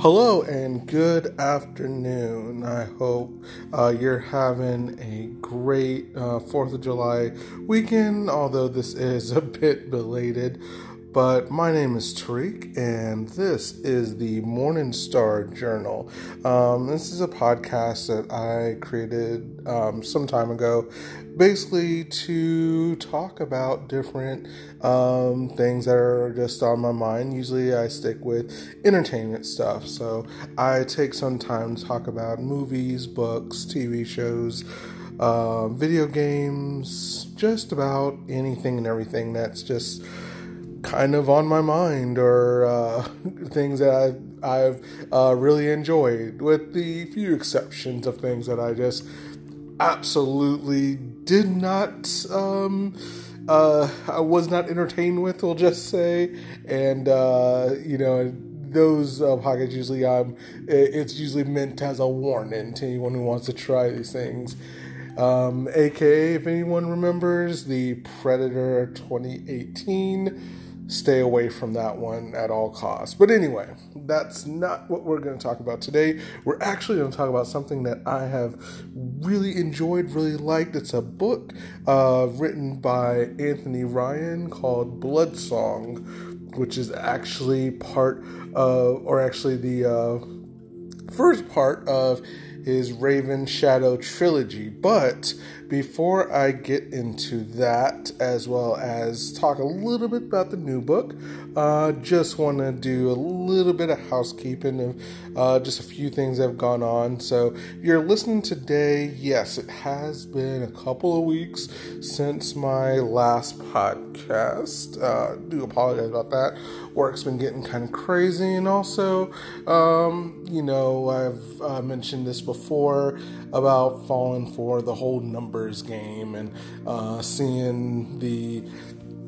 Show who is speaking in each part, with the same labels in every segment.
Speaker 1: Hello and good afternoon. I hope uh, you're having a great uh, 4th of July weekend, although this is a bit belated. But my name is Tariq, and this is the Morning Star Journal. Um, this is a podcast that I created um, some time ago, basically to talk about different um, things that are just on my mind. Usually, I stick with entertainment stuff, so I take some time to talk about movies, books, TV shows. Uh, video games, just about anything and everything that's just kind of on my mind or uh, things that I've, I've uh, really enjoyed, with the few exceptions of things that I just absolutely did not. Um, uh, I was not entertained with, we'll just say, and uh, you know, those uh, pockets usually um, it's usually meant as a warning to anyone who wants to try these things. Um, AKA, if anyone remembers, the Predator 2018 stay away from that one at all costs. But anyway, that's not what we're going to talk about today. We're actually going to talk about something that I have really enjoyed, really liked. It's a book uh, written by Anthony Ryan called Blood Song, which is actually part of, or actually the uh, first part of his Raven Shadow trilogy. But before I get into that, as well as talk a little bit about the new book, uh, just want to do a little bit of housekeeping of uh, just a few things that have gone on. So, if you're listening today, yes, it has been a couple of weeks since my last podcast. Uh, do apologize about that. Work's been getting kind of crazy, and also, um, you know, I've uh, mentioned this before about falling for the whole numbers game and uh, seeing the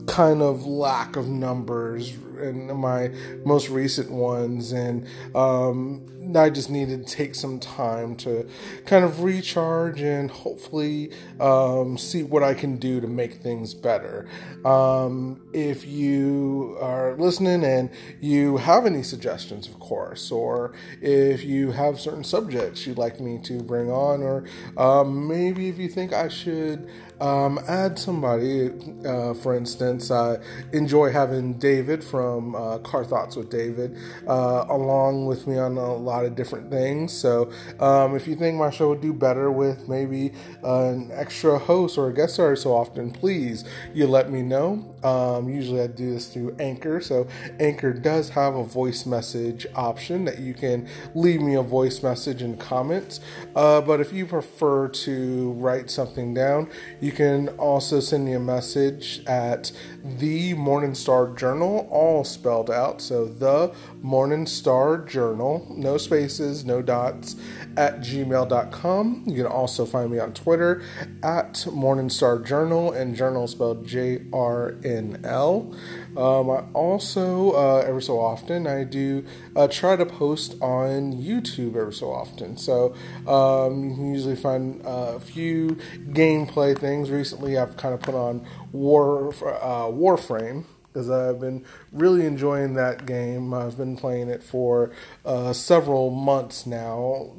Speaker 1: kind of lack of numbers in my most recent ones, and um, I just needed to take some time to kind of recharge and hopefully um, see what I can do to make things better. Um, if you are listening and you have any suggestions, of course, or if you have certain subjects you'd like me to bring on, or um, maybe if you think I should um, add somebody, uh, for instance, I enjoy having David from uh, Car Thoughts with David uh, along with me on a lot of different things. So um, if you think my show would do better with maybe an extra host or a guest star so often, please you let me know. Um, usually I do this through Anchor. So Anchor does have a voice message option that you can leave me a voice message in comments. Uh, but if you prefer to write something down, you can also send me a message at the Morning Star Journal, all spelled out. So the Morning Star Journal, no spaces, no dots, at gmail.com. You can also find me on Twitter at Morning Star Journal, and journal spelled J R N L. Um, I also, uh, every so often, I do uh, try to post on YouTube every so often. So um, you can usually find a few gameplay things. Recently, I've kind of put on War uh, Warframe because I've been really enjoying that game. I've been playing it for uh, several months now,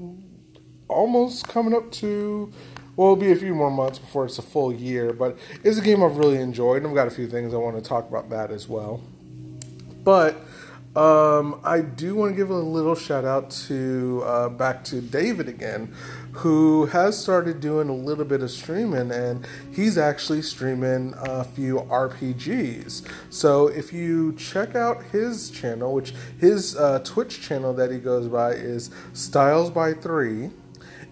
Speaker 1: almost coming up to. Well, it'll be a few more months before it's a full year, but it's a game I've really enjoyed, and I've got a few things I want to talk about that as well. But um, I do want to give a little shout out to uh, back to David again, who has started doing a little bit of streaming, and he's actually streaming a few RPGs. So if you check out his channel, which his uh, Twitch channel that he goes by is Styles by Three.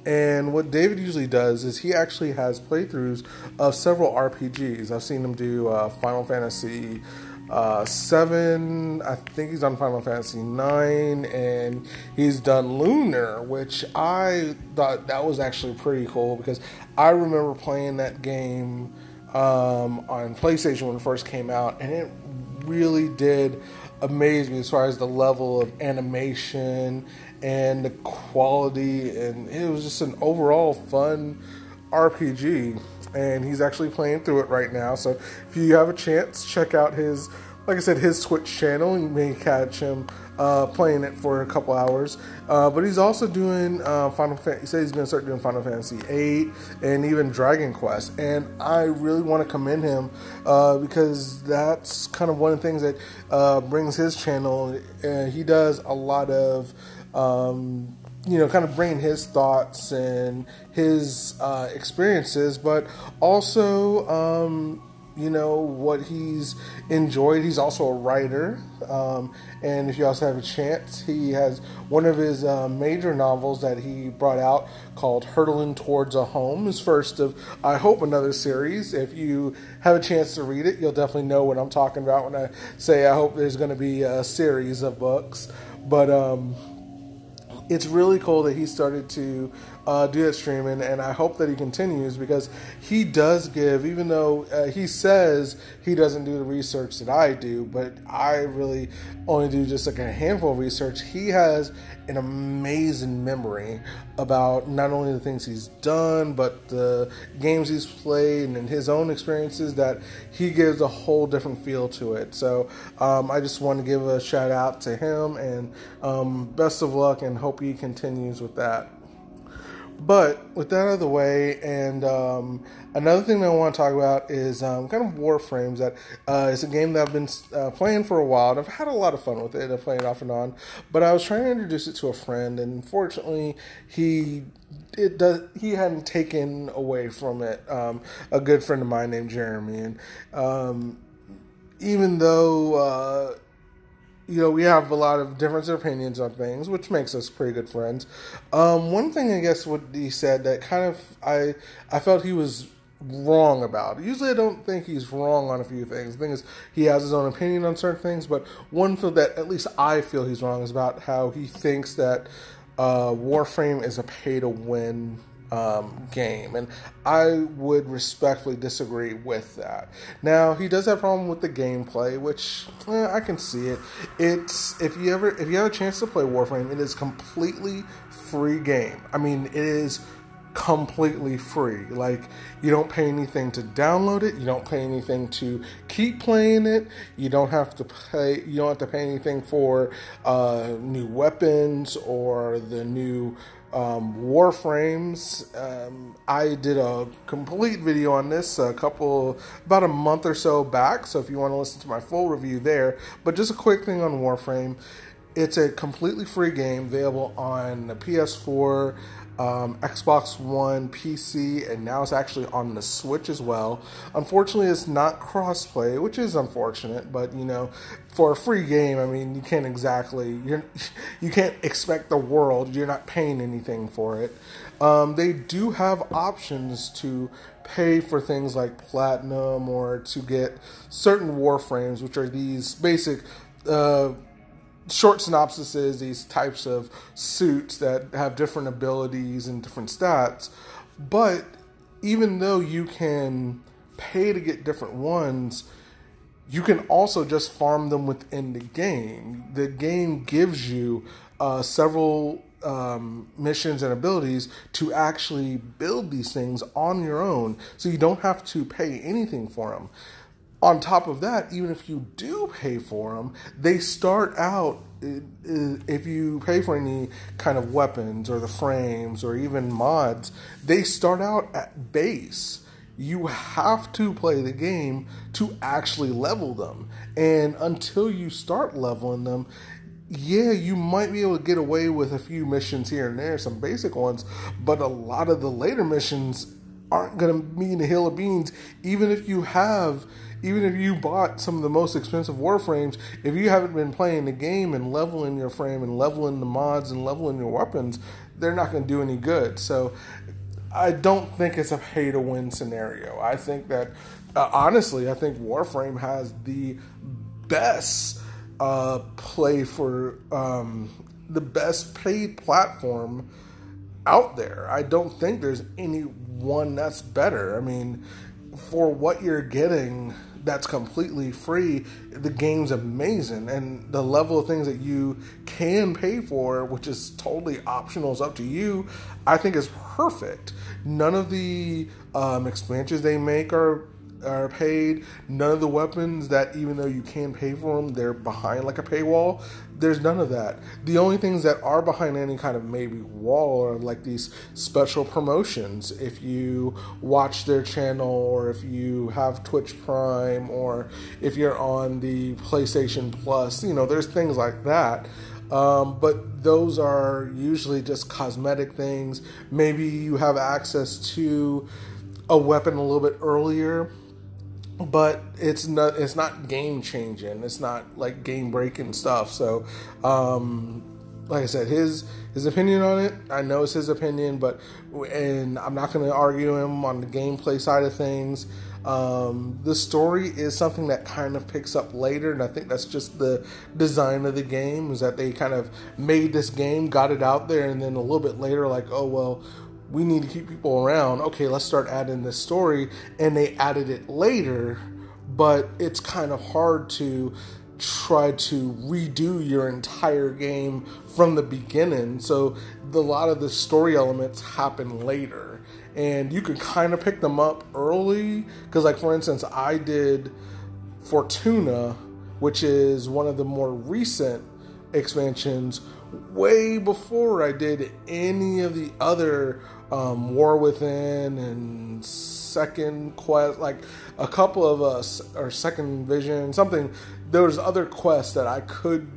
Speaker 1: And what David usually does is he actually has playthroughs of several RPGs. I've seen him do uh, Final Fantasy uh, seven. I think he's done Final Fantasy nine, and he's done Lunar, which I thought that was actually pretty cool because I remember playing that game um, on PlayStation when it first came out, and it really did amaze me as far as the level of animation and the quality, and it was just an overall fun RPG. And he's actually playing through it right now. So if you have a chance, check out his like I said, his Twitch channel. You may catch him uh, playing it for a couple hours. Uh, but he's also doing uh, Final Fantasy. He said he's going to start doing Final Fantasy VIII and even Dragon Quest. And I really want to commend him uh, because that's kind of one of the things that uh, brings his channel. And he does a lot of. Um, you know, kind of bringing his thoughts and his uh, experiences, but also um, you know what he's enjoyed. He's also a writer, um, and if you also have a chance, he has one of his uh, major novels that he brought out called "Hurtling Towards a Home." His first of, I hope, another series. If you have a chance to read it, you'll definitely know what I'm talking about when I say I hope there's going to be a series of books. But um, it's really cool that he started to uh, do that streaming, and I hope that he continues because he does give, even though uh, he says he doesn't do the research that I do, but I really only do just like a handful of research. He has an amazing memory about not only the things he's done, but the games he's played and his own experiences that he gives a whole different feel to it. So um, I just want to give a shout out to him and um, best of luck and hope he continues with that. But with that out of the way, and um, another thing that I want to talk about is um, kind of Warframes. That uh, is a game that I've been uh, playing for a while, and I've had a lot of fun with it. I've played it off and on, but I was trying to introduce it to a friend, and unfortunately, he it does he hadn't taken away from it. Um, a good friend of mine named Jeremy, and um, even though. Uh, you know, we have a lot of different opinions on things, which makes us pretty good friends. Um, one thing I guess what he said that kind of I I felt he was wrong about. Usually, I don't think he's wrong on a few things. The thing is, he has his own opinion on certain things, but one feel that at least I feel he's wrong is about how he thinks that uh, Warframe is a pay to win um, game, and I would respectfully disagree with that. Now he does have a problem with the gameplay, which eh, I can see it. It's if you ever if you have a chance to play Warframe, it is completely free game. I mean, it is completely free. Like you don't pay anything to download it, you don't pay anything to keep playing it, you don't have to pay you don't have to pay anything for uh, new weapons or the new um, Warframes. Um, I did a complete video on this a couple, about a month or so back. So if you want to listen to my full review there, but just a quick thing on Warframe. It's a completely free game available on the PS4, um, Xbox One, PC, and now it's actually on the Switch as well. Unfortunately, it's not crossplay, which is unfortunate. But you know, for a free game, I mean, you can't exactly you you can't expect the world. You're not paying anything for it. Um, they do have options to pay for things like platinum or to get certain warframes, which are these basic. Uh, short synopsises, these types of suits that have different abilities and different stats. But even though you can pay to get different ones, you can also just farm them within the game. The game gives you uh, several um, missions and abilities to actually build these things on your own, so you don't have to pay anything for them on top of that, even if you do pay for them, they start out. If you pay for any kind of weapons or the frames or even mods, they start out at base. You have to play the game to actually level them. And until you start leveling them, yeah, you might be able to get away with a few missions here and there, some basic ones, but a lot of the later missions aren't going to mean a hill of beans, even if you have even if you bought some of the most expensive warframes, if you haven't been playing the game and leveling your frame and leveling the mods and leveling your weapons, they're not going to do any good. So I don't think it's a pay to win scenario. I think that, uh, honestly, I think Warframe has the best uh, play for um, the best paid platform out there. I don't think there's any one that's better. I mean, for what you're getting that's completely free, the game's amazing. And the level of things that you can pay for, which is totally optional, is up to you, I think is perfect. None of the um, expansions they make are are paid. None of the weapons that, even though you can pay for them, they're behind like a paywall. There's none of that. The only things that are behind any kind of maybe wall are like these special promotions. If you watch their channel, or if you have Twitch Prime, or if you're on the PlayStation Plus, you know, there's things like that. Um, but those are usually just cosmetic things. Maybe you have access to a weapon a little bit earlier but it's not it's not game changing it's not like game breaking stuff. So um like i said his his opinion on it i know it's his opinion but and i'm not going to argue him on the gameplay side of things. Um, the story is something that kind of picks up later, and I think that's just the design of the game is that they kind of made this game, got it out there, and then a little bit later, like, oh well, we need to keep people around. Okay, let's start adding this story. And they added it later, but it's kind of hard to try to redo your entire game from the beginning. So the, a lot of the story elements happen later. And you can kind of pick them up early. Because, like, for instance, I did Fortuna, which is one of the more recent expansions, way before I did any of the other um, War Within and Second Quest, like a couple of us, or Second Vision, something. There was other quests that I could,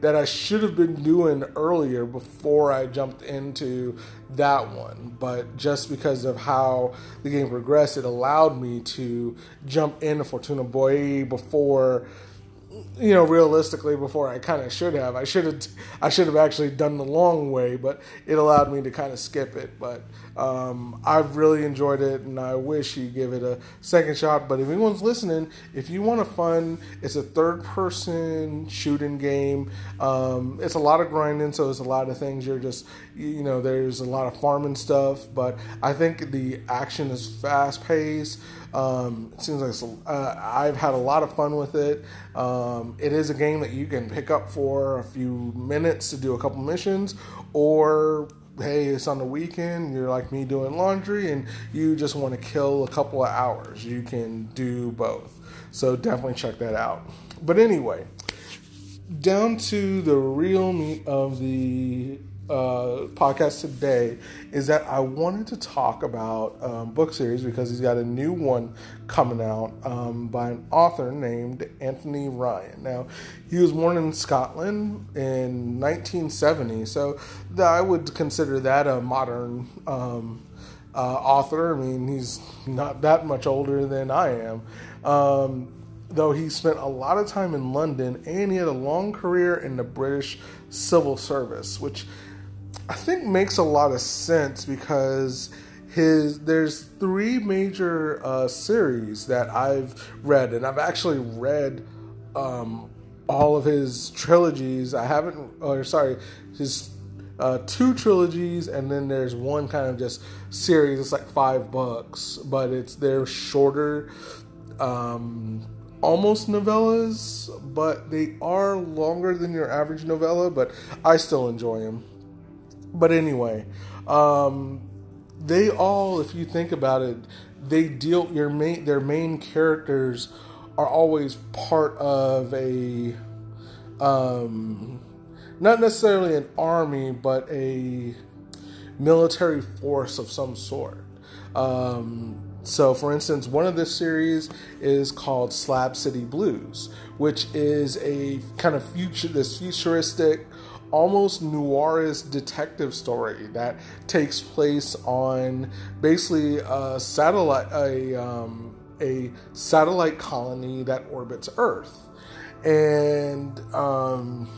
Speaker 1: that I should have been doing earlier before I jumped into that one. But just because of how the game progressed, it allowed me to jump into Fortuna Boy before you know, realistically, before I kind of should have. I should have, I should have actually done the long way, but it allowed me to kind of skip it. But um, I've really enjoyed it, and I wish you give it a second shot. But if anyone's listening, if you want a fun, it's a third-person shooting game. Um, it's a lot of grinding, so it's a lot of things. You're just, you know, there's a lot of farming stuff, but I think the action is fast-paced. Um, it seems like uh, I've had a lot of fun with it. Um, it is a game that you can pick up for a few minutes to do a couple missions, or hey, it's on the weekend, you're like me doing laundry, and you just want to kill a couple of hours. You can do both. So definitely check that out. But anyway, down to the real meat of the uh, podcast today is that I wanted to talk about um, book series because he's got a new one coming out um, by an author named Anthony Ryan. Now, he was born in Scotland in 1970, so I would consider that a modern um, uh, author. I mean, he's not that much older than I am. Um, though he spent a lot of time in London and he had a long career in the British civil service, which I think makes a lot of sense because his there's three major uh, series that I've read, and I've actually read um, all of his trilogies. I haven't, or sorry, his uh, two trilogies, and then there's one kind of just series. It's like five books, but it's they're shorter, um, almost novellas, but they are longer than your average novella. But I still enjoy them. But anyway, um, they all, if you think about it, they deal your main their main characters are always part of a um, not necessarily an army, but a military force of some sort. Um, so, for instance, one of the series is called Slab City Blues, which is a kind of future, this futuristic almost noirist detective story that takes place on basically a satellite a um, a satellite colony that orbits Earth, and um,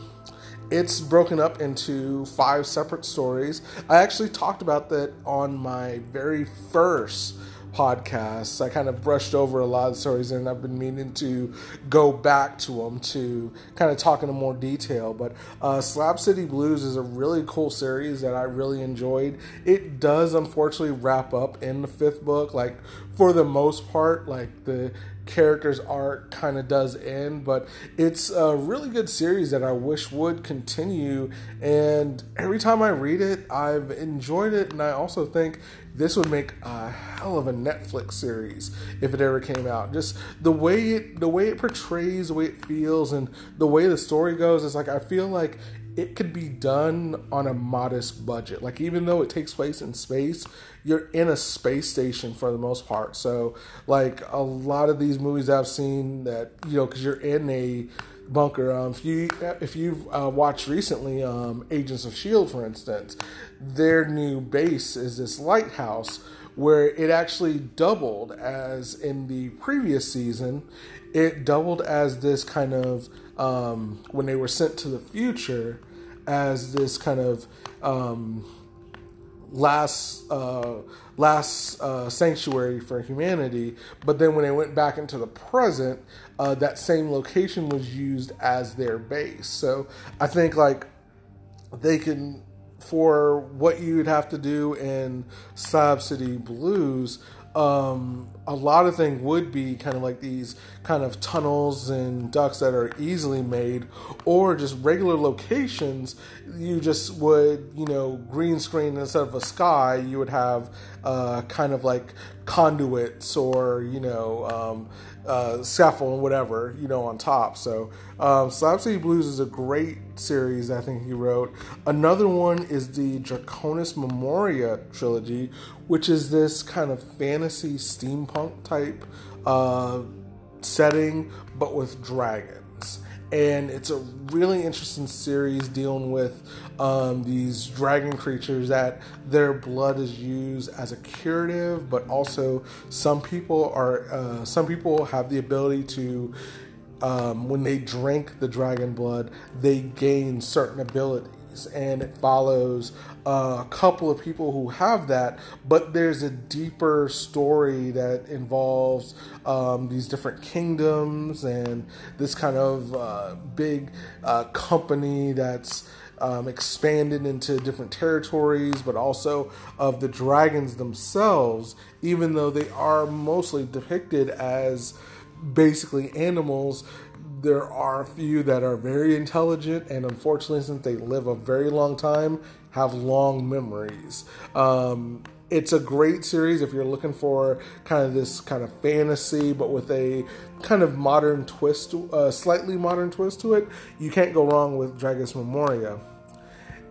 Speaker 1: it's broken up into five separate stories. I actually talked about that on my very first podcasts. I kind of brushed over a lot of stories and I've been meaning to go back to them to kind of talk in more detail. But uh, Slab City Blues is a really cool series that I really enjoyed. It does unfortunately wrap up in the fifth book, like for the most part, like the character's arc kind of does end, but it's a really good series that I wish would continue. And every time I read it, I've enjoyed it, and I also think this would make a hell of a Netflix series if it ever came out. Just the way it the way it portrays, the way it feels, and the way the story goes is like I feel like it could be done on a modest budget. Like even though it takes place in space, you're in a space station for the most part. So like a lot of these movies I've seen that you know because you're in a bunker. Um, if you if you've uh, watched recently, um, Agents of Shield, for instance, their new base is this lighthouse where it actually doubled as in the previous season. It doubled as this kind of um, when they were sent to the future as this kind of um, last uh, last uh, sanctuary for humanity. But then when they went back into the present, uh, that same location was used as their base. So I think like they can for what you'd have to do in Slab City Blues um, a lot of things would be kind of like these kind of tunnels and ducts that are easily made, or just regular locations. You just would, you know, green screen instead of a sky, you would have uh, kind of like conduits or, you know, um, uh, scaffold and whatever, you know, on top. So, um, City Blues is a great series I think he wrote. Another one is the Draconis Memoria trilogy, which is this kind of fantasy steampunk type uh, setting, but with dragons. And it's a really interesting series dealing with um, these dragon creatures that their blood is used as a curative, but also some people are uh, some people have the ability to um, when they drink the dragon blood, they gain certain abilities. And it follows a couple of people who have that, but there's a deeper story that involves um, these different kingdoms and this kind of uh, big uh, company that's um, expanded into different territories, but also of the dragons themselves, even though they are mostly depicted as basically animals there are a few that are very intelligent, and unfortunately, since they live a very long time, have long memories. Um, it's a great series if you're looking for kind of this kind of fantasy, but with a kind of modern twist, a slightly modern twist to it. You can't go wrong with Draconis Memoria.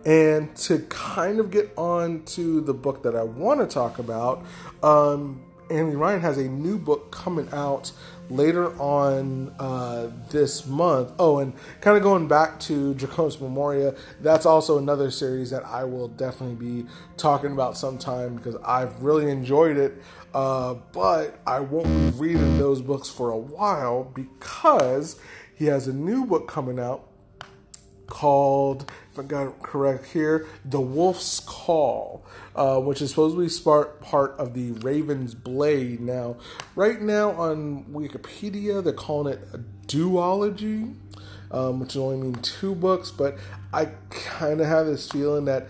Speaker 1: And to kind of get on to the book that I want to talk about, um, Anthony Ryan has a new book coming out later on uh, this month. Oh, and kind of going back to Draconis Memoria, that's also another series that I will definitely be talking about sometime because I've really enjoyed it. Uh, but I won't be reading those books for a while because he has a new book coming out called, if I got correct here, The Wolf's Call, uh, which is supposed to be part, part of the Raven's Blade. Now, right now on Wikipedia, they're calling it a duology, um, which only means two books, but I kind of have this feeling that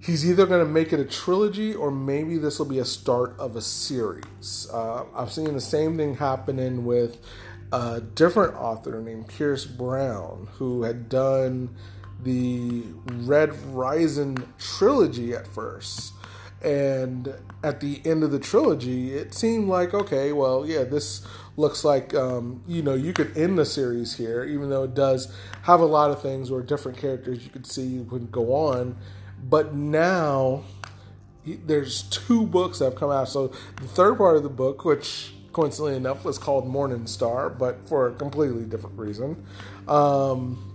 Speaker 1: he's either going to make it a trilogy or maybe this will be a start of a series. Uh, I've seen the same thing happening with a different author named Pierce Brown who had done the Red Rising trilogy at first. And at the end of the trilogy, it seemed like, okay, well, yeah, this looks like, um, you know, you could end the series here, even though it does have a lot of things where different characters you could see would go on. But now there's two books that have come out. So the third part of the book, which coincidentally enough, was called Morning Star, but for a completely different reason. Um,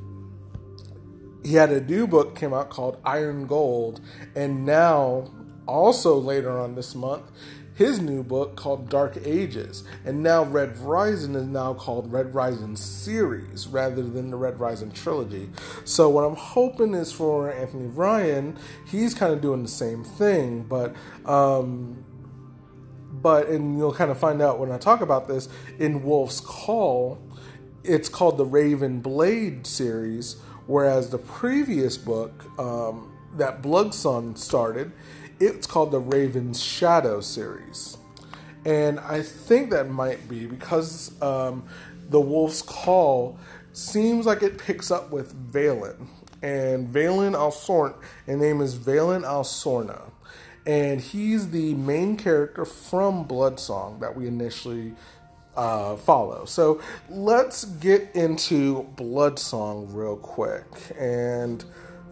Speaker 1: he had a new book came out called Iron Gold, and now also later on this month, his new book called Dark Ages, and now Red Rising is now called Red Rising series rather than the Red Rising trilogy. So what I'm hoping is for Anthony Ryan, he's kind of doing the same thing, but um, but and you'll kind of find out when I talk about this in Wolf's Call, it's called the Raven Blade series, whereas the previous book um, that Bloodsong started, it's called the Raven's Shadow series, and I think that might be because um, the Wolf's Call seems like it picks up with Vaelin. and Vaelin Alsorn, and name is Vaelin Alsorna and he's the main character from Bloodsong that we initially uh, follow. So let's get into Bloodsong real quick. And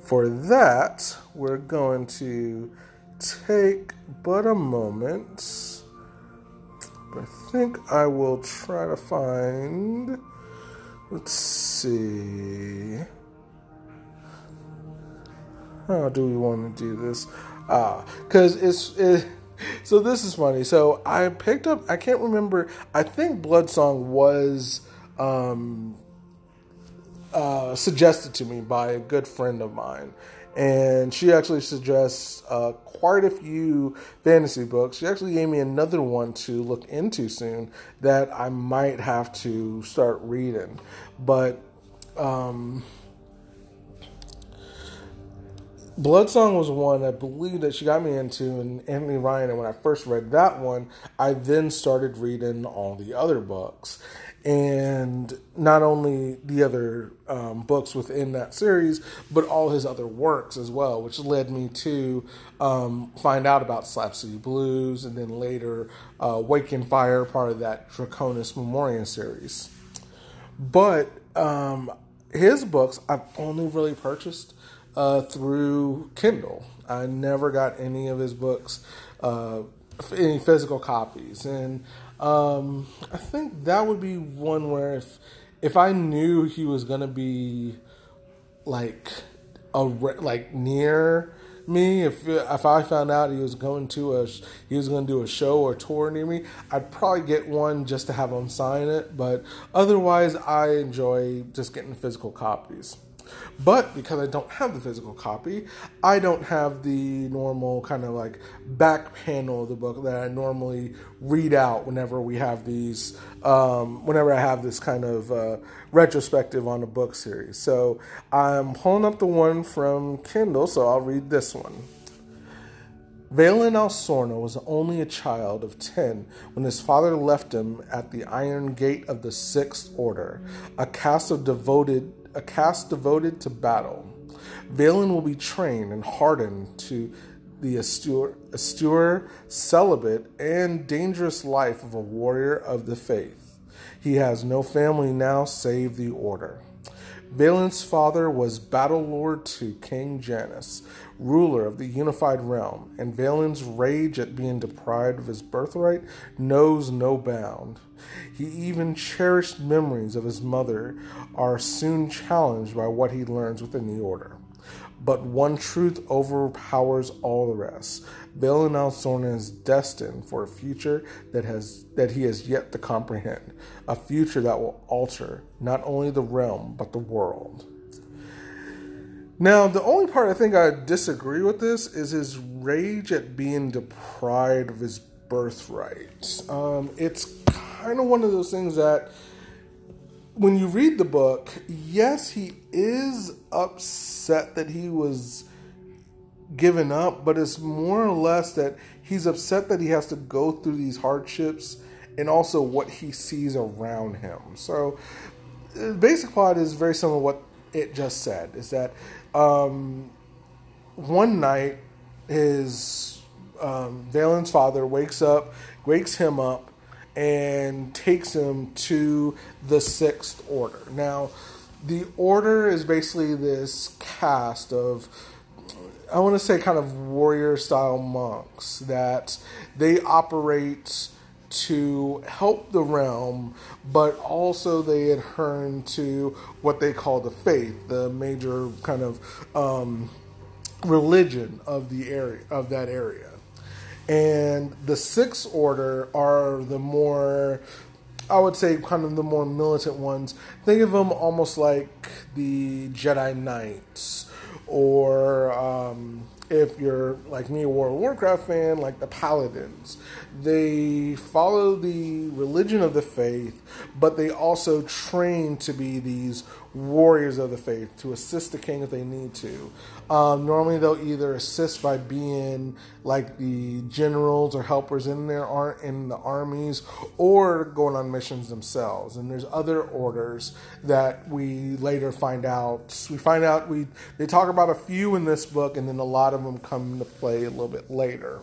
Speaker 1: for that, we're going to take but a moment. I think I will try to find. Let's see. How do we want to do this? Ah, because it's. It, so this is funny. So I picked up. I can't remember. I think Blood Song was um, uh, suggested to me by a good friend of mine, and she actually suggests uh, quite a few fantasy books. She actually gave me another one to look into soon that I might have to start reading, but. Um, Bloodsong was one I believe that she got me into, and Anthony Ryan. And when I first read that one, I then started reading all the other books, and not only the other um, books within that series, but all his other works as well, which led me to um, find out about Slab City Blues, and then later uh, Waking Fire, part of that Draconis Memoriam series. But um, his books, I've only really purchased uh, through Kindle. I never got any of his books, uh, any physical copies, and um, I think that would be one where if if I knew he was gonna be like a like near me if if I found out he was going to a he was going to do a show or tour near me, I'd probably get one just to have him sign it. But otherwise, I enjoy just getting physical copies. But because I don't have the physical copy, I don't have the normal kind of like back panel of the book that I normally read out whenever we have these, um, whenever I have this kind of uh, retrospective on a book series. So I'm pulling up the one from Kindle, so I'll read this one. Vaelin Alsorna was only a child of ten when his father left him at the Iron Gate of the Sixth Order, a caste of devoted a caste devoted to battle. Vaelin will be trained and hardened to the austere, austere, celibate, and dangerous life of a warrior of the faith. He has no family now save the order. Vaelin's father was battle lord to King Janus, ruler of the unified realm, and Vaelin's rage at being deprived of his birthright knows no bound. He even cherished memories of his mother are soon challenged by what he learns within the order. But one truth overpowers all the rest. Vaelin Alsorna is destined for a future that has that he has yet to comprehend, a future that will alter not only the realm but the world. Now, the only part I think I disagree with this is his rage at being deprived of his birthright. Um, it's kind of one of those things that when you read the book, yes, he is upset that he was given up, but it's more or less that he's upset that he has to go through these hardships and also what he sees around him. So, the basic plot is very similar to what it just said is that um, one night his um, Vaelin's father wakes up, wakes him up, and takes him to the Sixth Order. Now, the Order is basically this cast of, I want to say, kind of warrior style monks that they operate to help the realm, but also they adhere to what they call the faith, the major kind of um, religion of the area of that area. And the Sixth Order are the more, I would say, kind of the more militant ones. Think of them almost like the Jedi Knights, or um, if you're like me, a World of Warcraft fan, like the Paladins. They follow the religion of the faith, but they also train to be these warriors of the faith to assist the king if they need to. Um, normally, they'll either assist by being like the generals or helpers in their ar- in the armies, or going on missions themselves. And there's other orders that we later find out. We find out we they talk about a few in this book, and then a lot of them come into play a little bit later.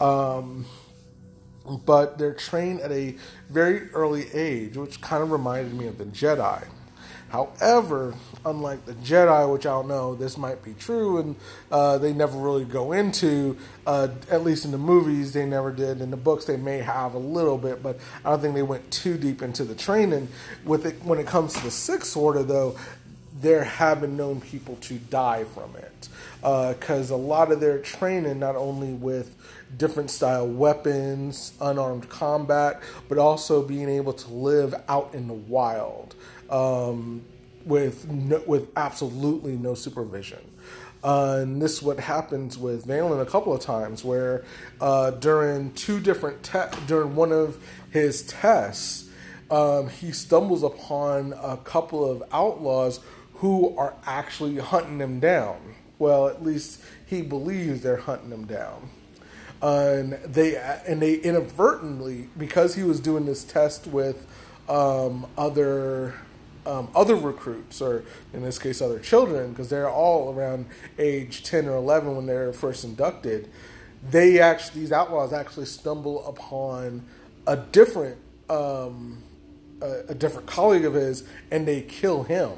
Speaker 1: Um, but they're trained at a very early age, which kind of reminded me of the Jedi. However, unlike the Jedi, which I don't know, this might be true, and uh, they never really go into, uh, at least in the movies, they never did. In the books, they may have a little bit, but I don't think they went too deep into the training. With it, when it comes to the Sixth Order, though, there have been known people to die from it because uh, a lot of their training, not only with different style weapons, unarmed combat, but also being able to live out in the wild um, with no, with absolutely no supervision. Uh, and this is what happens with Vaelin a couple of times, where uh, during two different te- during one of his tests, um, he stumbles upon a couple of outlaws who are actually hunting him down. Well, at least he believes they're hunting him down. Uh, and they and they inadvertently because he was doing this test with um, other um, other recruits, or in this case, other children, because they're all around age 10 or 11 when they're first inducted, they actually, these outlaws actually stumble upon a different, um, a, a, different colleague of his, and they kill him.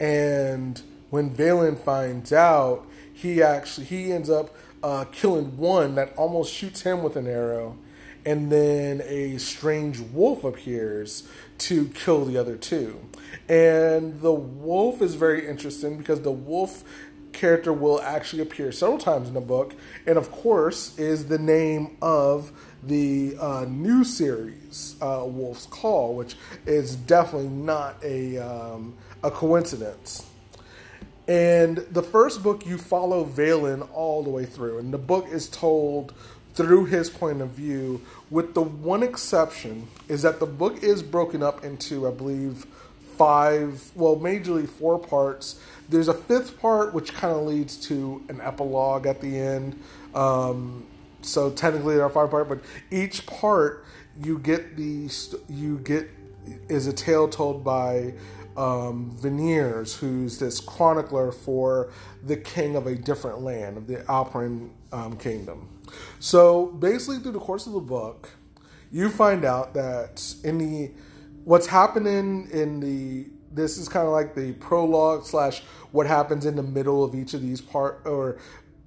Speaker 1: And when Vaelin finds out, he actually, he ends up uh, killing one that almost shoots him with an arrow and then a strange wolf appears to kill the other two. And the wolf is very interesting because the wolf character will actually appear several times in the book, and of course, is the name of the uh, new series, uh, Wolf's Call, which is definitely not a um, a coincidence. And the first book, you follow Vaelin all the way through, and the book is told through his point of view, with the one exception is that the book is broken up into, I believe, five, well, majorly four parts. There's a fifth part which kind of leads to an epilogue at the end. Um, so technically there are five parts, but each part you get the you get is a tale told by um, Verniers, who's this chronicler for the king of a different land, of the Alpine um, kingdom. So basically, through the course of the book, you find out that in the what's happening in the this is kind of like the prologue slash what happens in the middle of each of these part or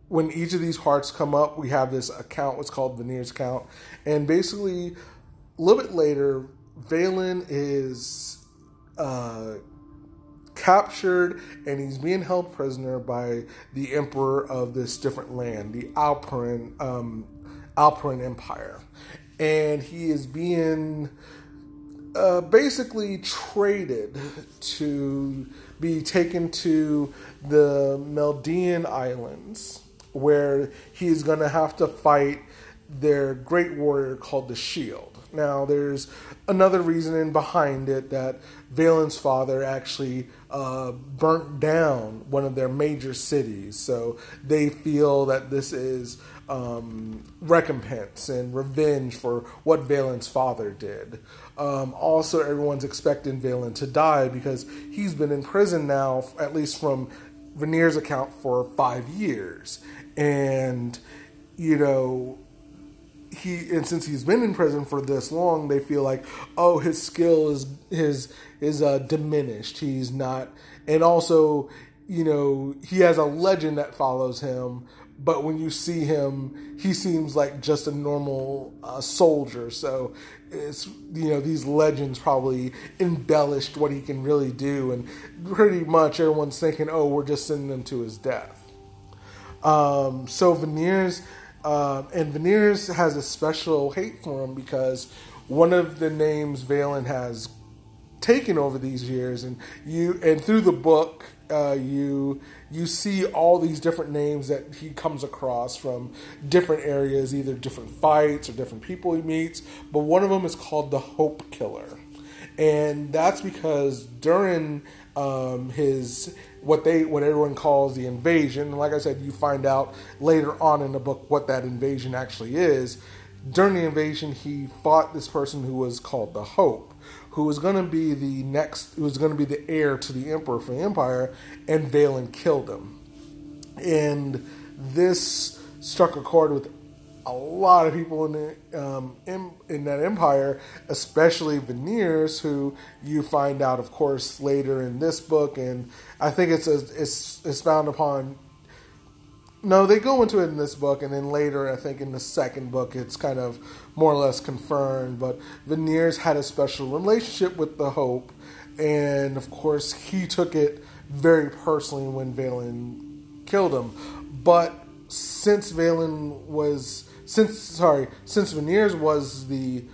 Speaker 1: when each of these parts come up, we have this account, what's called Verniers account, and basically a little bit later, Vaelin is uh, captured and he's being held prisoner by the emperor of this different land, the Alpiran, um, Alpiran Empire. And he is being uh, basically traded to be taken to the Meldian Islands, where he is going to have to fight their great warrior called the Shield. Now, there's another reasoning behind it that Vaelin's father actually uh, burnt down one of their major cities. So they feel that this is um, recompense and revenge for what Vaelin's father did. Um, also, everyone's expecting Vaelin to die because he's been in prison now, at least from Verniers' account, for five years. And, you know, he and since he's been in prison for this long, they feel like oh his skill is his is uh, diminished. He's not, and also you know he has a legend that follows him. But when you see him, he seems like just a normal uh, soldier. So it's you know these legends probably embellished what he can really do, and pretty much everyone's thinking, oh, we're just sending him to his death. Um, so Verniers uh, and Verniers has a special hate for him because one of the names Vaelin has taken over these years, and you and through the book, uh, you you see all these different names that he comes across from different areas, either different fights or different people he meets. But one of them is called the Hope Killer, and that's because during um, his what they what everyone calls the invasion. And like I said, you find out later on in the book what that invasion actually is. During the invasion, he fought this person who was called the Hope, who was going to be the next, who was going to be the heir to the emperor for the empire, and Vaelin killed him. And this struck a chord with a lot of people in the um, in, in, that empire, especially Verniers, who you find out, of course, later in this book, and I think it's a, it's it's found upon. No, they go into it in this book, and then later, I think in the second book, it's kind of more or less confirmed. But Verniers had a special relationship with the Hope, and of course, he took it very personally when Vaelin killed him. But since Vaelin was since sorry since Verniers was the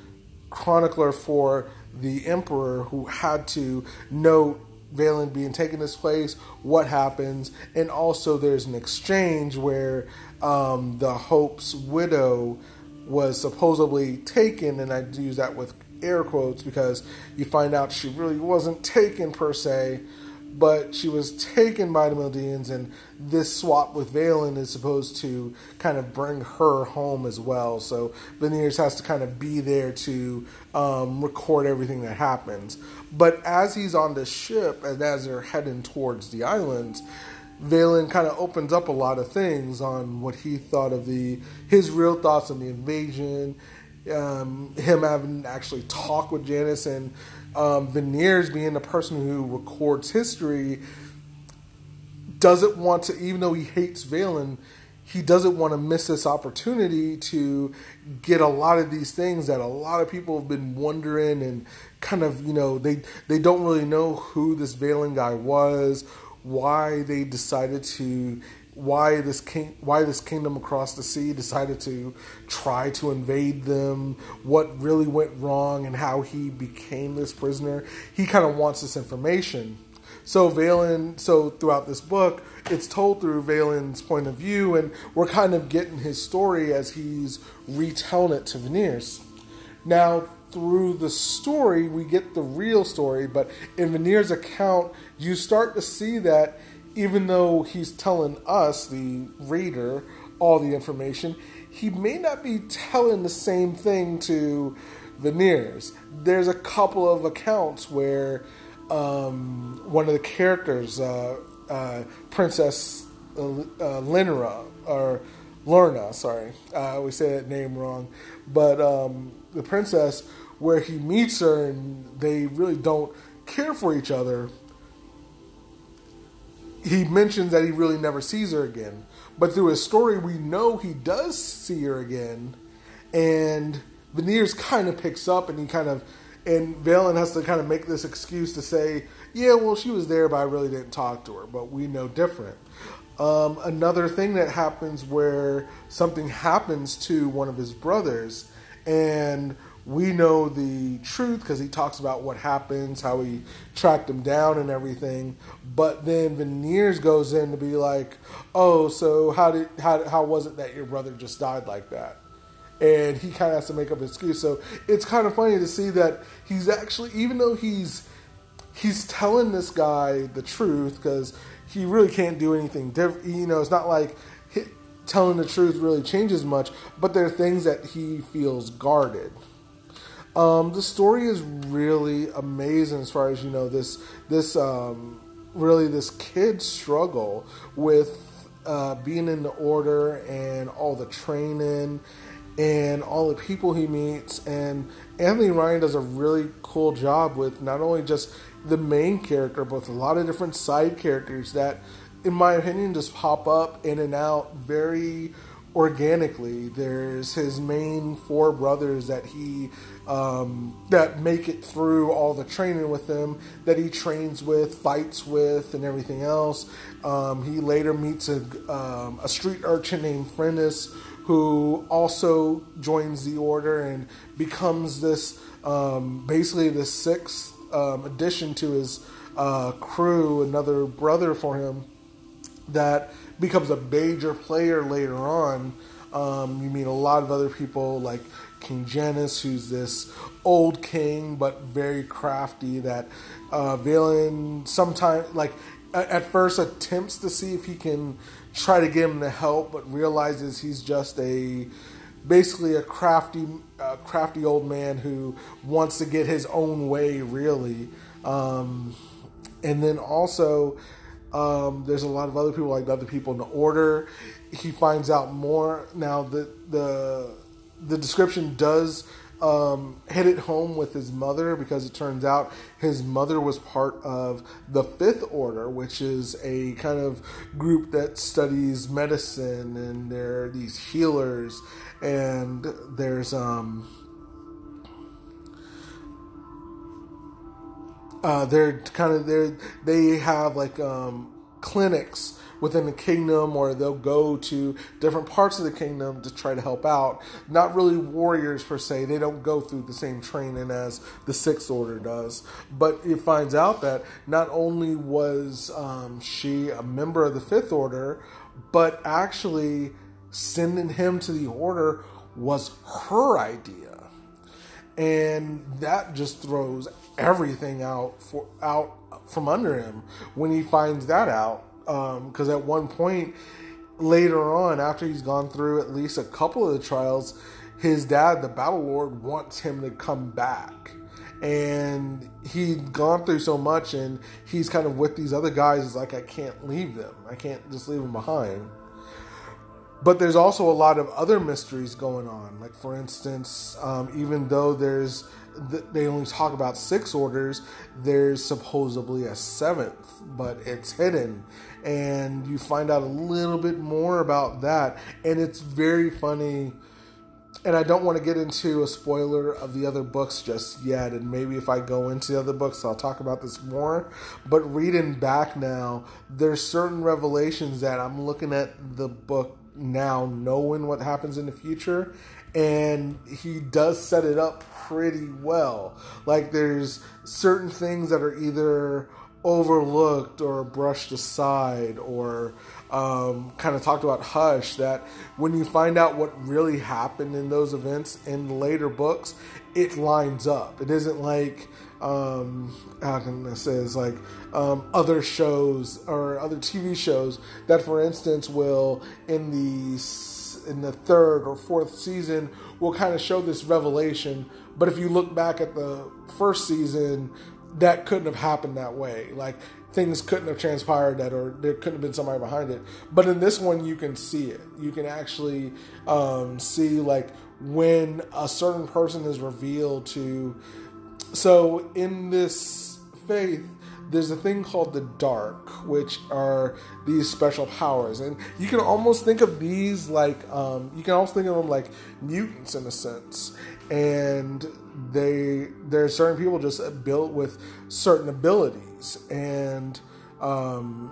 Speaker 1: chronicler for the emperor who had to note Vaelin being taken this place, what happens, and also there's an exchange where um, the Hope's widow was supposedly taken, and I use that with air quotes because you find out she really wasn't taken per se, but she was taken by the Meldeneans, and this swap with Vaelin is supposed to kind of bring her home as well. So Verniers has to kind of be there to um, record everything that happens. But as he's on the ship and as they're heading towards the islands, Vaelin kind of opens up a lot of things on what he thought of the his real thoughts on the invasion, um, him having actually talked with Janus and um, Verniers being the person who records history doesn't want to, even though he hates Vaelin, he doesn't want to miss this opportunity to get a lot of these things that a lot of people have been wondering and kind of, you know, they they don't really know who this Vaelin guy was, why they decided to why this king, why this kingdom across the sea decided to try to invade them, what really went wrong, and how he became this prisoner. He kind of wants this information. So Vaelin, so throughout this book, it's told through Vaelin's point of view, and we're kind of getting his story as he's retelling it to Verniers. Now, through the story, we get the real story, but in Verniers' account, you start to see that even though he's telling us, the reader, all the information, he may not be telling the same thing to Verniers. There's a couple of accounts where um, one of the characters, uh, uh, Princess uh Linera, or Lorna, sorry, I always say that name wrong, but um, the princess, where he meets her and they really don't care for each other he mentions that he really never sees her again. But through his story, we know he does see her again. And Verniers kind of picks up and he kind of, and Vaelin has to kind of make this excuse to say, yeah, well, she was there, but I really didn't talk to her. But we know different. Um, another thing that happens where something happens to one of his brothers, and we know the truth because he talks about what happens, how he tracked him down and everything. But then Verniers goes in to be like, "Oh, so how did how how was it that your brother just died like that?" And he kind of has to make up an excuse. So it's kind of funny to see that he's actually, even though he's he's telling this guy the truth because he really can't do anything different. You know, it's not like telling the truth really changes much, but there are things that he feels guarded. Um, the story is really amazing as far as you know this this um, really this kid struggle with uh, being in the order and all the training and all the people he meets and Anthony Ryan does a really cool job with not only just the main character but a lot of different side characters that in my opinion just pop up in and out very organically. There's his main four brothers that he um, that make it through all the training with him that he trains with, fights with, and everything else. Um, he later meets a, um, a street urchin named Frentis who also joins the order and becomes this um, basically the sixth um, addition to his uh, crew, another brother for him that becomes a major player later on. Um, you meet a lot of other people like King Janus, who's this old king but very crafty. That uh, Vaelin sometimes, like at first, attempts to see if he can try to get him to help, but realizes he's just a basically a crafty, uh, crafty old man who wants to get his own way, really. Um, and then also, um, there's a lot of other people, like other people in the order. He finds out more now. that the the description does um, hit it home with his mother because it turns out his mother was part of the Fifth Order, which is a kind of group that studies medicine, and there are these healers, and there's um. Uh, they're kind of they they have like um, clinics within the kingdom or they'll go to different parts of the kingdom to try to help out. Not really warriors per se, they don't go through the same training as the Sixth Order does. But it finds out that not only was um, she a member of the Fifth Order, but actually sending him to the Order was her idea. And that just throws everything out for out from under him when he finds that out because um, at one point later on, after he's gone through at least a couple of the trials, his dad, the Battle Lord, wants him to come back. And he'd gone through so much, and he's kind of with these other guys. He's like, I can't leave them. I can't just leave them behind. But there's also a lot of other mysteries going on. Like, for instance, um, even though there's they only talk about six orders, there's supposedly a seventh, but it's hidden and you find out a little bit more about that. And it's very funny. And I don't want to get into a spoiler of the other books just yet. And maybe if I go into the other books, I'll talk about this more. But reading back now, there's certain revelations that I'm looking at the book now, knowing what happens in the future. And he does set it up pretty well. Like, there's certain things that are either overlooked or brushed aside or um, kind of talked about hush that when you find out what really happened in those events in later books it lines up. It isn't like um, how can I say is like um, other shows or other TV shows that for instance will in the in the third or fourth season will kind of show this revelation. But if you look back at the first season that couldn't have happened that way. Like things couldn't have transpired that, or there couldn't have been somebody behind it. But in this one, you can see it. You can actually um, see like when a certain person is revealed to. So in this faith, there's a thing called the dark, which are these special powers, and you can almost think of these like um, you can almost think of them like mutants in a sense and they there are certain people just built with certain abilities and um,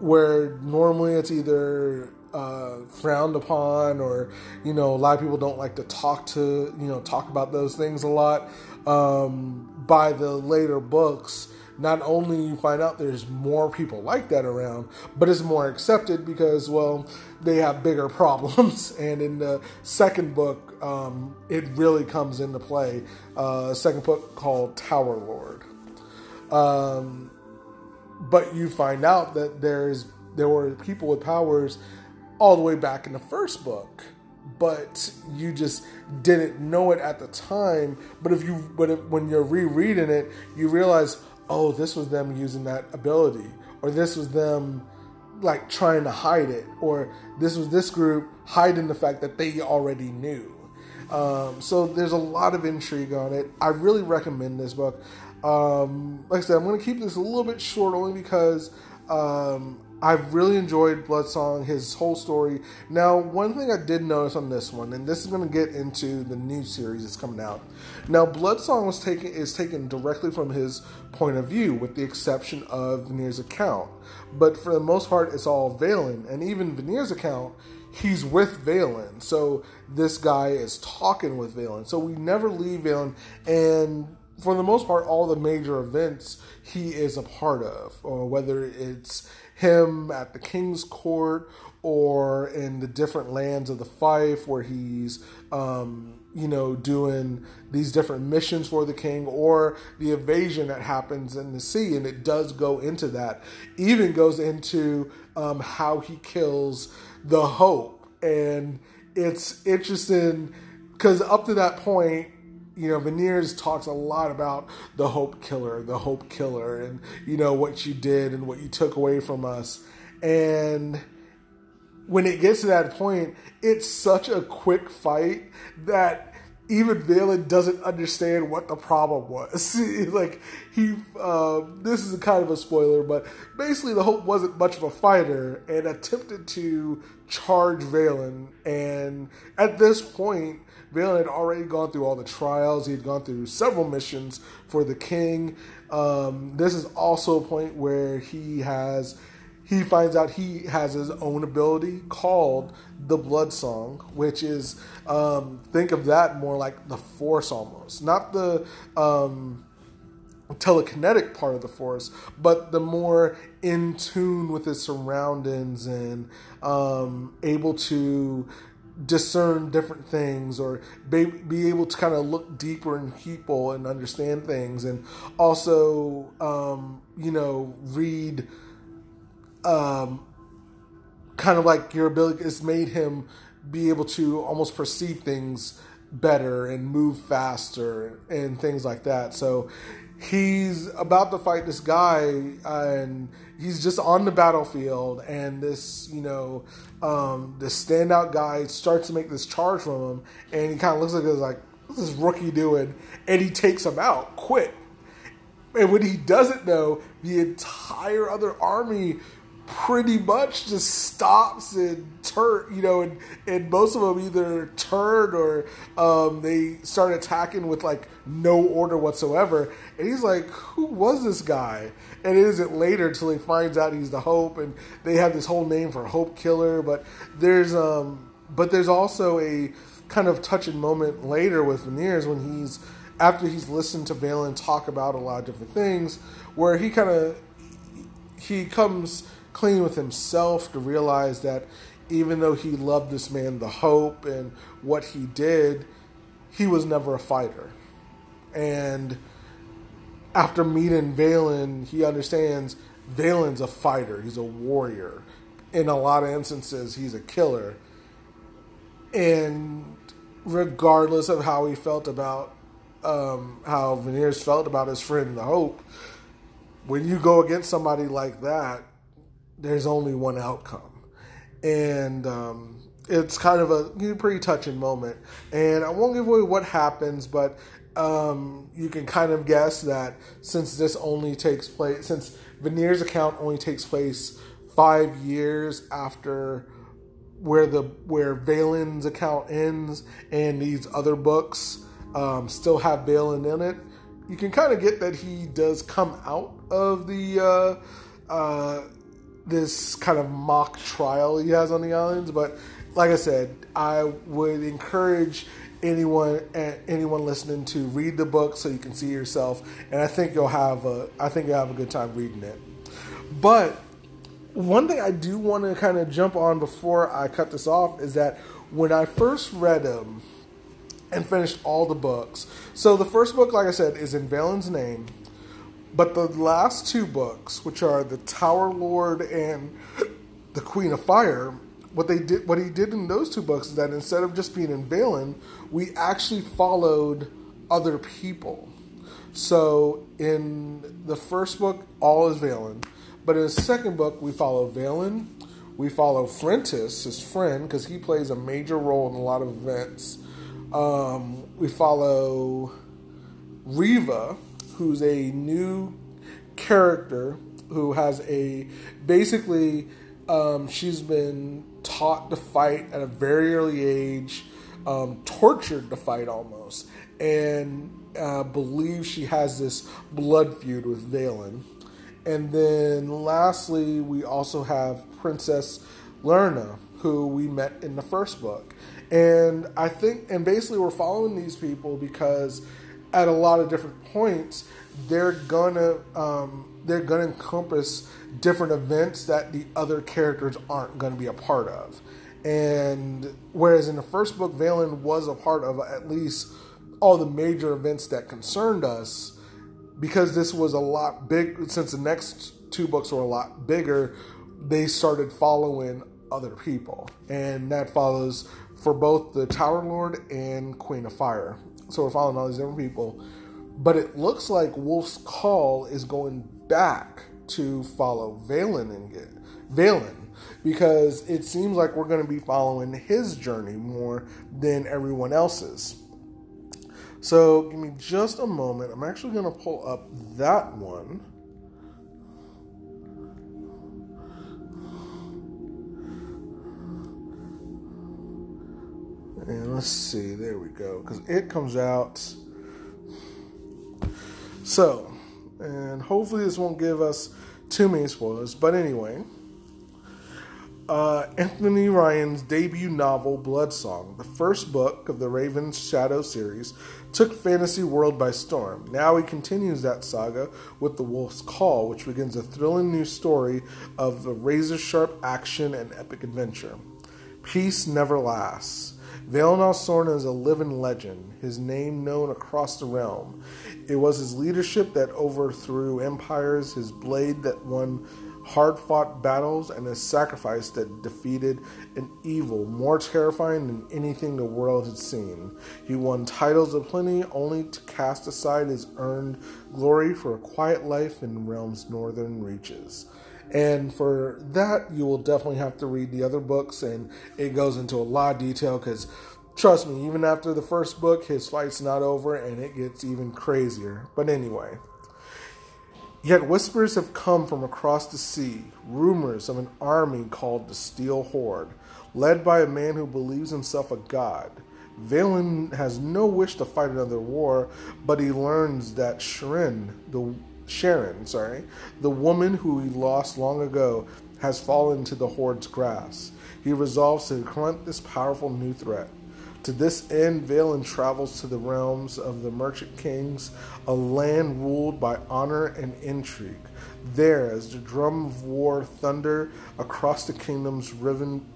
Speaker 1: where normally it's either uh, frowned upon or you know a lot of people don't like to talk to you know talk about those things a lot um, by the later books not only you find out there's more people like that around, but it's more accepted because, well, they have bigger problems. and in the second book, um, it really comes into play. Uh, second book called Tower Lord. Um, but you find out that there's there were people with powers all the way back in the first book but you just didn't know it at the time but if you but if, when you're rereading it you realize oh, this was them using that ability, or this was them like trying to hide it, or this was this group hiding the fact that they already knew. Um, so there's a lot of intrigue on it. I really recommend this book. Um, like I said, I'm going to keep this a little bit short only because um, I've really enjoyed Bloodsong, his whole story. Now, one thing I did notice on this one, and this is going to get into the new series that's coming out. Now, Bloodsong was taken is taken directly from his point of view, with the exception of Verniers' account. But for the most part, it's all Vaelin, and even Verniers' account, he's with Vaelin. So this guy is talking with Vaelin. So we never leave Vaelin, and for the most part, all the major events he is a part of, or whether it's him at the king's court or in the different lands of the fief where he's um, you know doing these different missions for the king or the evasion that happens in the sea and it does go into that even goes into um, how he kills the hope and it's interesting because up to that point you know, Verniers talks a lot about the hope killer, the hope killer, and you know what you did and what you took away from us. And when it gets to that point, it's such a quick fight that even Vaelin doesn't understand what the problem was. like he, uh, this is a kind of a spoiler, but basically the Hope wasn't much of a fighter and attempted to charge Vaelin. And at this point, Valen had already gone through all the trials. He had gone through several missions for the king. Um, this is also a point where he has he finds out he has his own ability called the blood song which is um, think of that more like the force almost. Not the um, telekinetic part of the force but the more in tune with his surroundings and um, able to discern different things or be, be able to kind of look deeper in people and understand things and also um, you know read um, kind of like your ability has made him be able to almost perceive things better and move faster and things like that. So he's about to fight this guy and he's just on the battlefield and this you know um, this standout guy starts to make this charge from him and he kind of looks like this like what's this rookie doing and he takes him out quick and when he doesn't know the entire other army pretty much just stops and turn, you know, and, and most of them either turn or um, they start attacking with like no order whatsoever. And he's like, who was this guy? And it isn't later until he finds out he's the Hope, and they have this whole name for Hope Killer. But there's um, but there's also a kind of touching moment later with Verniers when he's after he's listened to Vaelin talk about a lot of different things, where he kind of he comes clean with himself to realize that even though he loved this man, the hope and what he did, he was never a fighter. And after meeting Vaelin, he understands Vaelin's a fighter. He's a warrior. In a lot of instances, he's a killer. And regardless of how he felt about um, how Verniers felt about his friend, the Hope, when you go against somebody like that, there's only one outcome. And um, it's kind of a pretty touching moment. And I won't give away what happens, but um, you can kind of guess that since this only takes place, since Verniers' account only takes place five years after where the where Vaelin's account ends, and these other books um, still have Vaelin in it, you can kind of get that he does come out of the uh, uh, this kind of mock trial he has on the islands. But like I said, I would encourage anyone anyone listening to read the book so you can see yourself, and I think you'll have a I think you'll have a good time reading it. But one thing I do want to kind of jump on before I cut this off is that when I first read them and finished all the books, so the first book, like I said, is in Vaelin's name but the last two books, which are the Tower Lord and the Queen of Fire, what they did, what he did in those two books is that instead of just being in Vaelin, we actually followed other people. So in the first book, all is Vaelin, but in the second book, we follow Vaelin. We follow Frentis, his friend, because he plays a major role in a lot of events. Um, we follow Reva, who's a new character who has a basically um, she's been taught to fight at a very early age, um, tortured to fight almost, and uh, she has this blood feud with Vaelin. And then lastly, we also have Princess Lyrna, who we met in the first book. And I think, and basically, we're following these people because at a lot of different points, they're gonna um, they're gonna encompass different events that the other characters aren't to be a part of. And whereas in the first book, Vaelin was a part of at least all the major events that concerned us, because this was a lot big. Since the next two books were a lot bigger, they started following other people, and that follows for both the Tower Lord and Queen of Fire. So we're following all these different people, but it looks like Wolf's Call is going back to follow Vaelin and get Vaelin because it seems like we're going to be following his journey more than everyone else's. So give me just a moment. I'm actually going to pull up that one. And let's see, there we go, because it comes out. So, and hopefully this won't give us too many spoilers, but anyway. Uh, Anthony Ryan's debut novel, Blood Song, the first book of the Raven's Shadow series, took fantasy world by storm. Now he continues that saga with The Wolf's Call, which begins a thrilling new story of razor sharp action and epic adventure. Peace never lasts. Vaelin Al Sorna is a living legend, his name known across the realm. It was his leadership that overthrew empires, his blade that won hard fought battles, and his sacrifice that defeated an evil more terrifying than anything the world had seen. He won titles aplenty only to cast aside his earned glory for a quiet life in the realm's northern reaches. And for that, you will definitely have to read the other books, and it goes into a lot of detail because, trust me, even after the first book, his fight's not over and it gets even crazier. But anyway. Yet whispers have come from across the sea, rumors of an army called the Steel Horde, led by a man who believes himself a god. Vaelin has no wish to fight another war, but he learns that Sherin, the Sherin, sorry, the woman who he lost long ago, has fallen to the Horde's grasp. He resolves to confront this powerful new threat. To this end, Vaelin travels to the realms of the Merchant Kings, a land ruled by honor and intrigue. There, as the drum of war thunder across the kingdoms riven,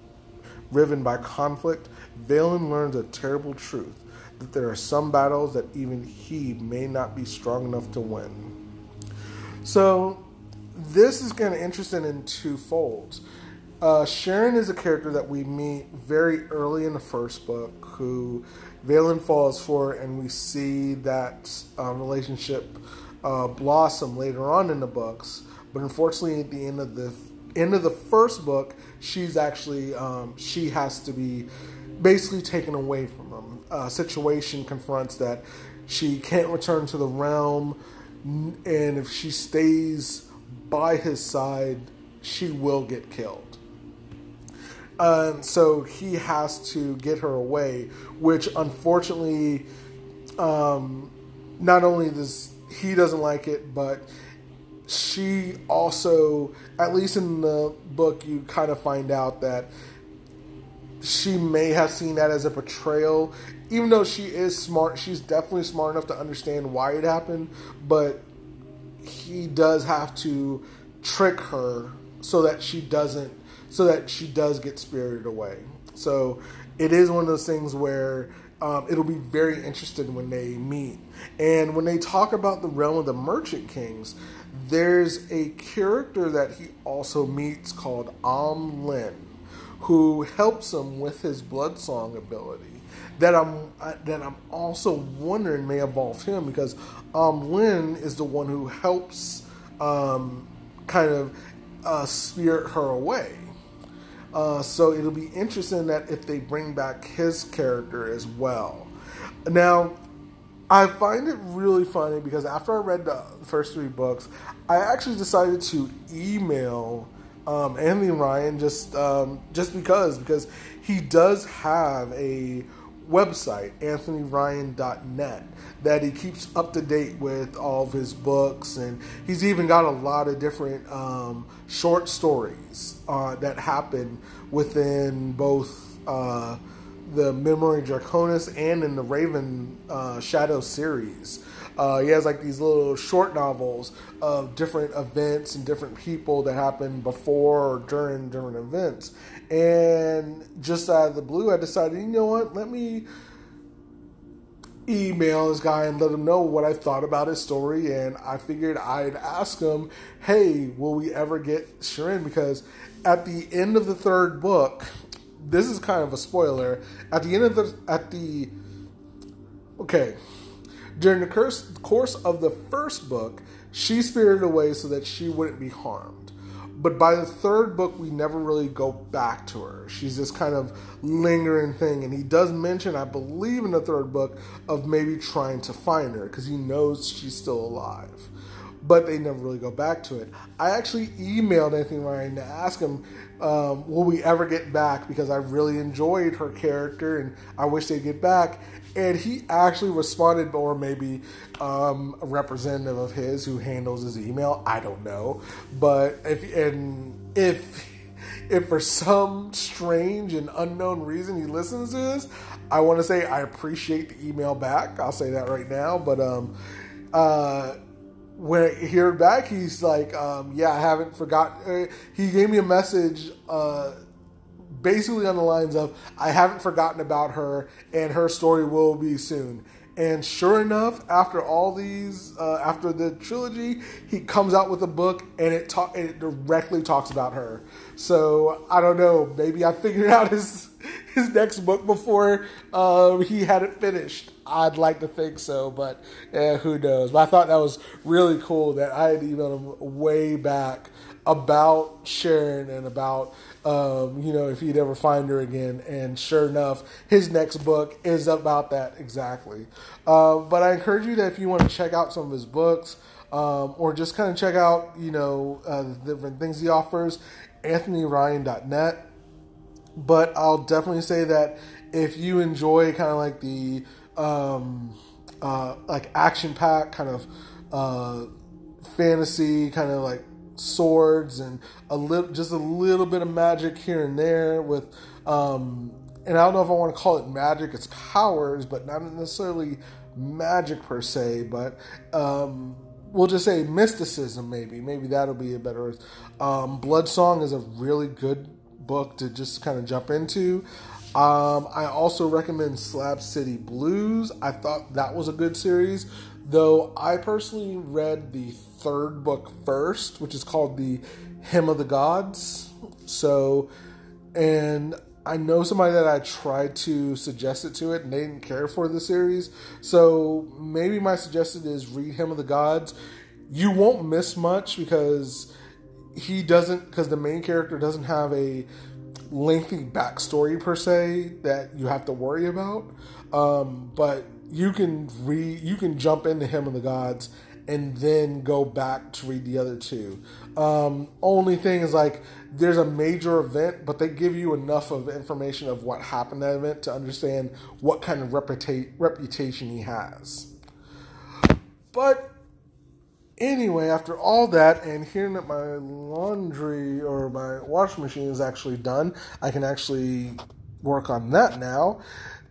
Speaker 1: riven by conflict, Vaelin learns a terrible truth that there are some battles that even he may not be strong enough to win. So, this is kind of interesting in two folds. Uh, Sherin is a character that we meet very early in the first book, who Vaelin falls for, and we see that um, relationship uh, blossom later on in the books. But unfortunately, at the end of the end of the first book, she's actually um, she has to be basically taken away from him. A situation confronts that she can't return to the realm and if she stays by his side, she will get killed. And so he has to get her away, which unfortunately, um, not only does he doesn't like it, but she also, at least in the book, you kind of find out that she may have seen that as a betrayal even though she is smart, she's definitely smart enough to understand why it happened, but he does have to trick her so that she doesn't so that she does get spirited away. So it is one of those things where um, it'll be very interesting when they meet. And when they talk about the realm of the Merchant Kings, there's a character that he also meets called Amlin, who helps him with his blood song ability that I'm that I'm also wondering may involve him because um, Lynn is the one who helps um, kind of uh, spirit her away. Uh, so it'll be interesting that if they bring back his character as well. Now, I find it really funny because after I read the first three books, I actually decided to email um, Anthony Ryan just um, just because because he does have a website, anthonyryan.net, that he keeps up to date with all of his books. And he's even got a lot of different um, short stories uh, that happen within both uh, the Memory Draconis and in the Raven uh, Shadow series. Uh, he has like these little short novels of different events and different people that happen before or during different events. And just out of the blue, I decided, you know what, let me email this guy and let him know what I thought about his story. And I figured I'd ask him, hey, will we ever get Sherin? Because at the end of the third book, this is kind of a spoiler. At the end of the, at the, okay, during the course of the first book, she spirited away so that she wouldn't be harmed. But by the third book, we never really go back to her. She's this kind of lingering thing. And he does mention, I believe, in the third book, of maybe trying to find her because he knows she's still alive. But they never really go back to it. I actually emailed Anthony Ryan to ask him, um, will we ever get back? Because I really enjoyed her character and I wish they'd get back and he actually responded, or maybe um, a representative of his who handles his email. I don't know, but if and if if for some strange and unknown reason he listens to this, I want to say I appreciate the email back. I'll say that right now, but um, uh, when I hear back, he's like, um, "Yeah, I haven't forgotten." Uh, he gave me a message. Uh, basically on the lines of I haven't forgotten about her and her story will be soon. And sure enough, after all these, uh, after the trilogy, he comes out with a book and it talk and it directly talks about her. So I don't know. Maybe I figured out his his next book before uh, he had it finished. I'd like to think so, but eh, who knows? But I thought that was really cool that I had emailed him way back about Sherin and about um, you know if he'd ever find her again. And sure enough, his next book is about that exactly. Uh, but I encourage you that if you want to check out some of his books. Um, or just kind of check out, you know, uh, the different things he offers, anthonyryan.net. But I'll definitely say that if you enjoy kind of like the um, uh, like action pack kind of uh, fantasy, kind of like swords and a little, just a little bit of magic here and there with, um, and I don't know if I want to call it magic, it's powers, but not necessarily magic per se, but um, we'll just say mysticism. Maybe, maybe that'll be a better. Um, Blood Song is a really good book to just kind of jump into. Um, I also recommend Slab City Blues. I thought that was a good series, though I personally read the third book first, which is called the Hymn of the Gods. So, and I know somebody that I tried to suggest it to it and they didn't care for the series. So maybe my suggestion is read Hymn of the Gods. You won't miss much because he doesn't, because the main character doesn't have a lengthy backstory per se that you have to worry about. Um, but you can read, you can jump into Hymn and the Gods and then go back to read the other two. Um, only thing is like there's a major event, but they give you enough of information of what happened at that event to understand what kind of reputa- reputation he has. But anyway, after all that, and hearing that my laundry or my washing machine is actually done, I can actually work on that now.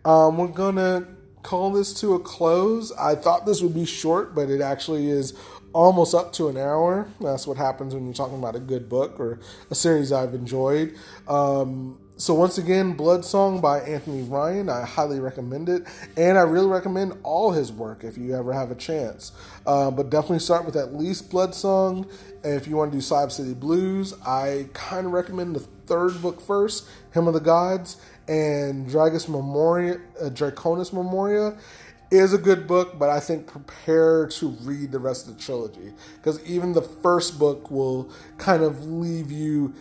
Speaker 1: Um, we're gonna call this to a close. I thought this would be short, but it actually is almost up to an hour. That's what happens when you're talking about a good book or a series I've enjoyed. Um, so once again, Blood Song by Anthony Ryan. I highly recommend it, and I really recommend all his work if you ever have a chance. Uh, but definitely start with at least Blood Song. And if you want to do Slab City Blues, I kind of recommend the third book first, Hymn of the Gods, and Dragus Memoria, uh, Draconis Memoria is a good book, but I think prepare to read the rest of the trilogy because even the first book will kind of leave you.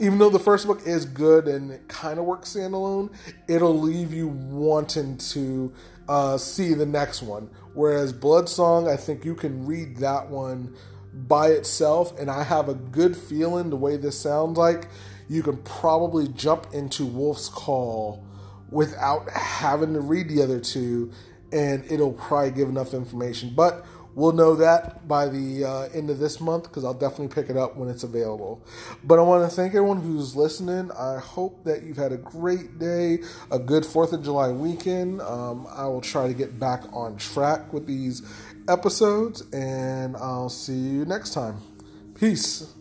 Speaker 1: Even though the first book is good and it kind of works standalone, it'll leave you wanting to uh, see the next one. Whereas Blood Song, I think you can read that one by itself, and I have a good feeling the way this sounds like you can probably jump into Wolf's Call without having to read the other two, and it'll probably give enough information. But we'll know that by the uh, end of this month because I'll definitely pick it up when it's available. But I want to thank everyone who's listening. I hope that you've had a great day, a good 4th of July weekend. Um, I will try to get back on track with these episodes, and I'll see you next time. Peace.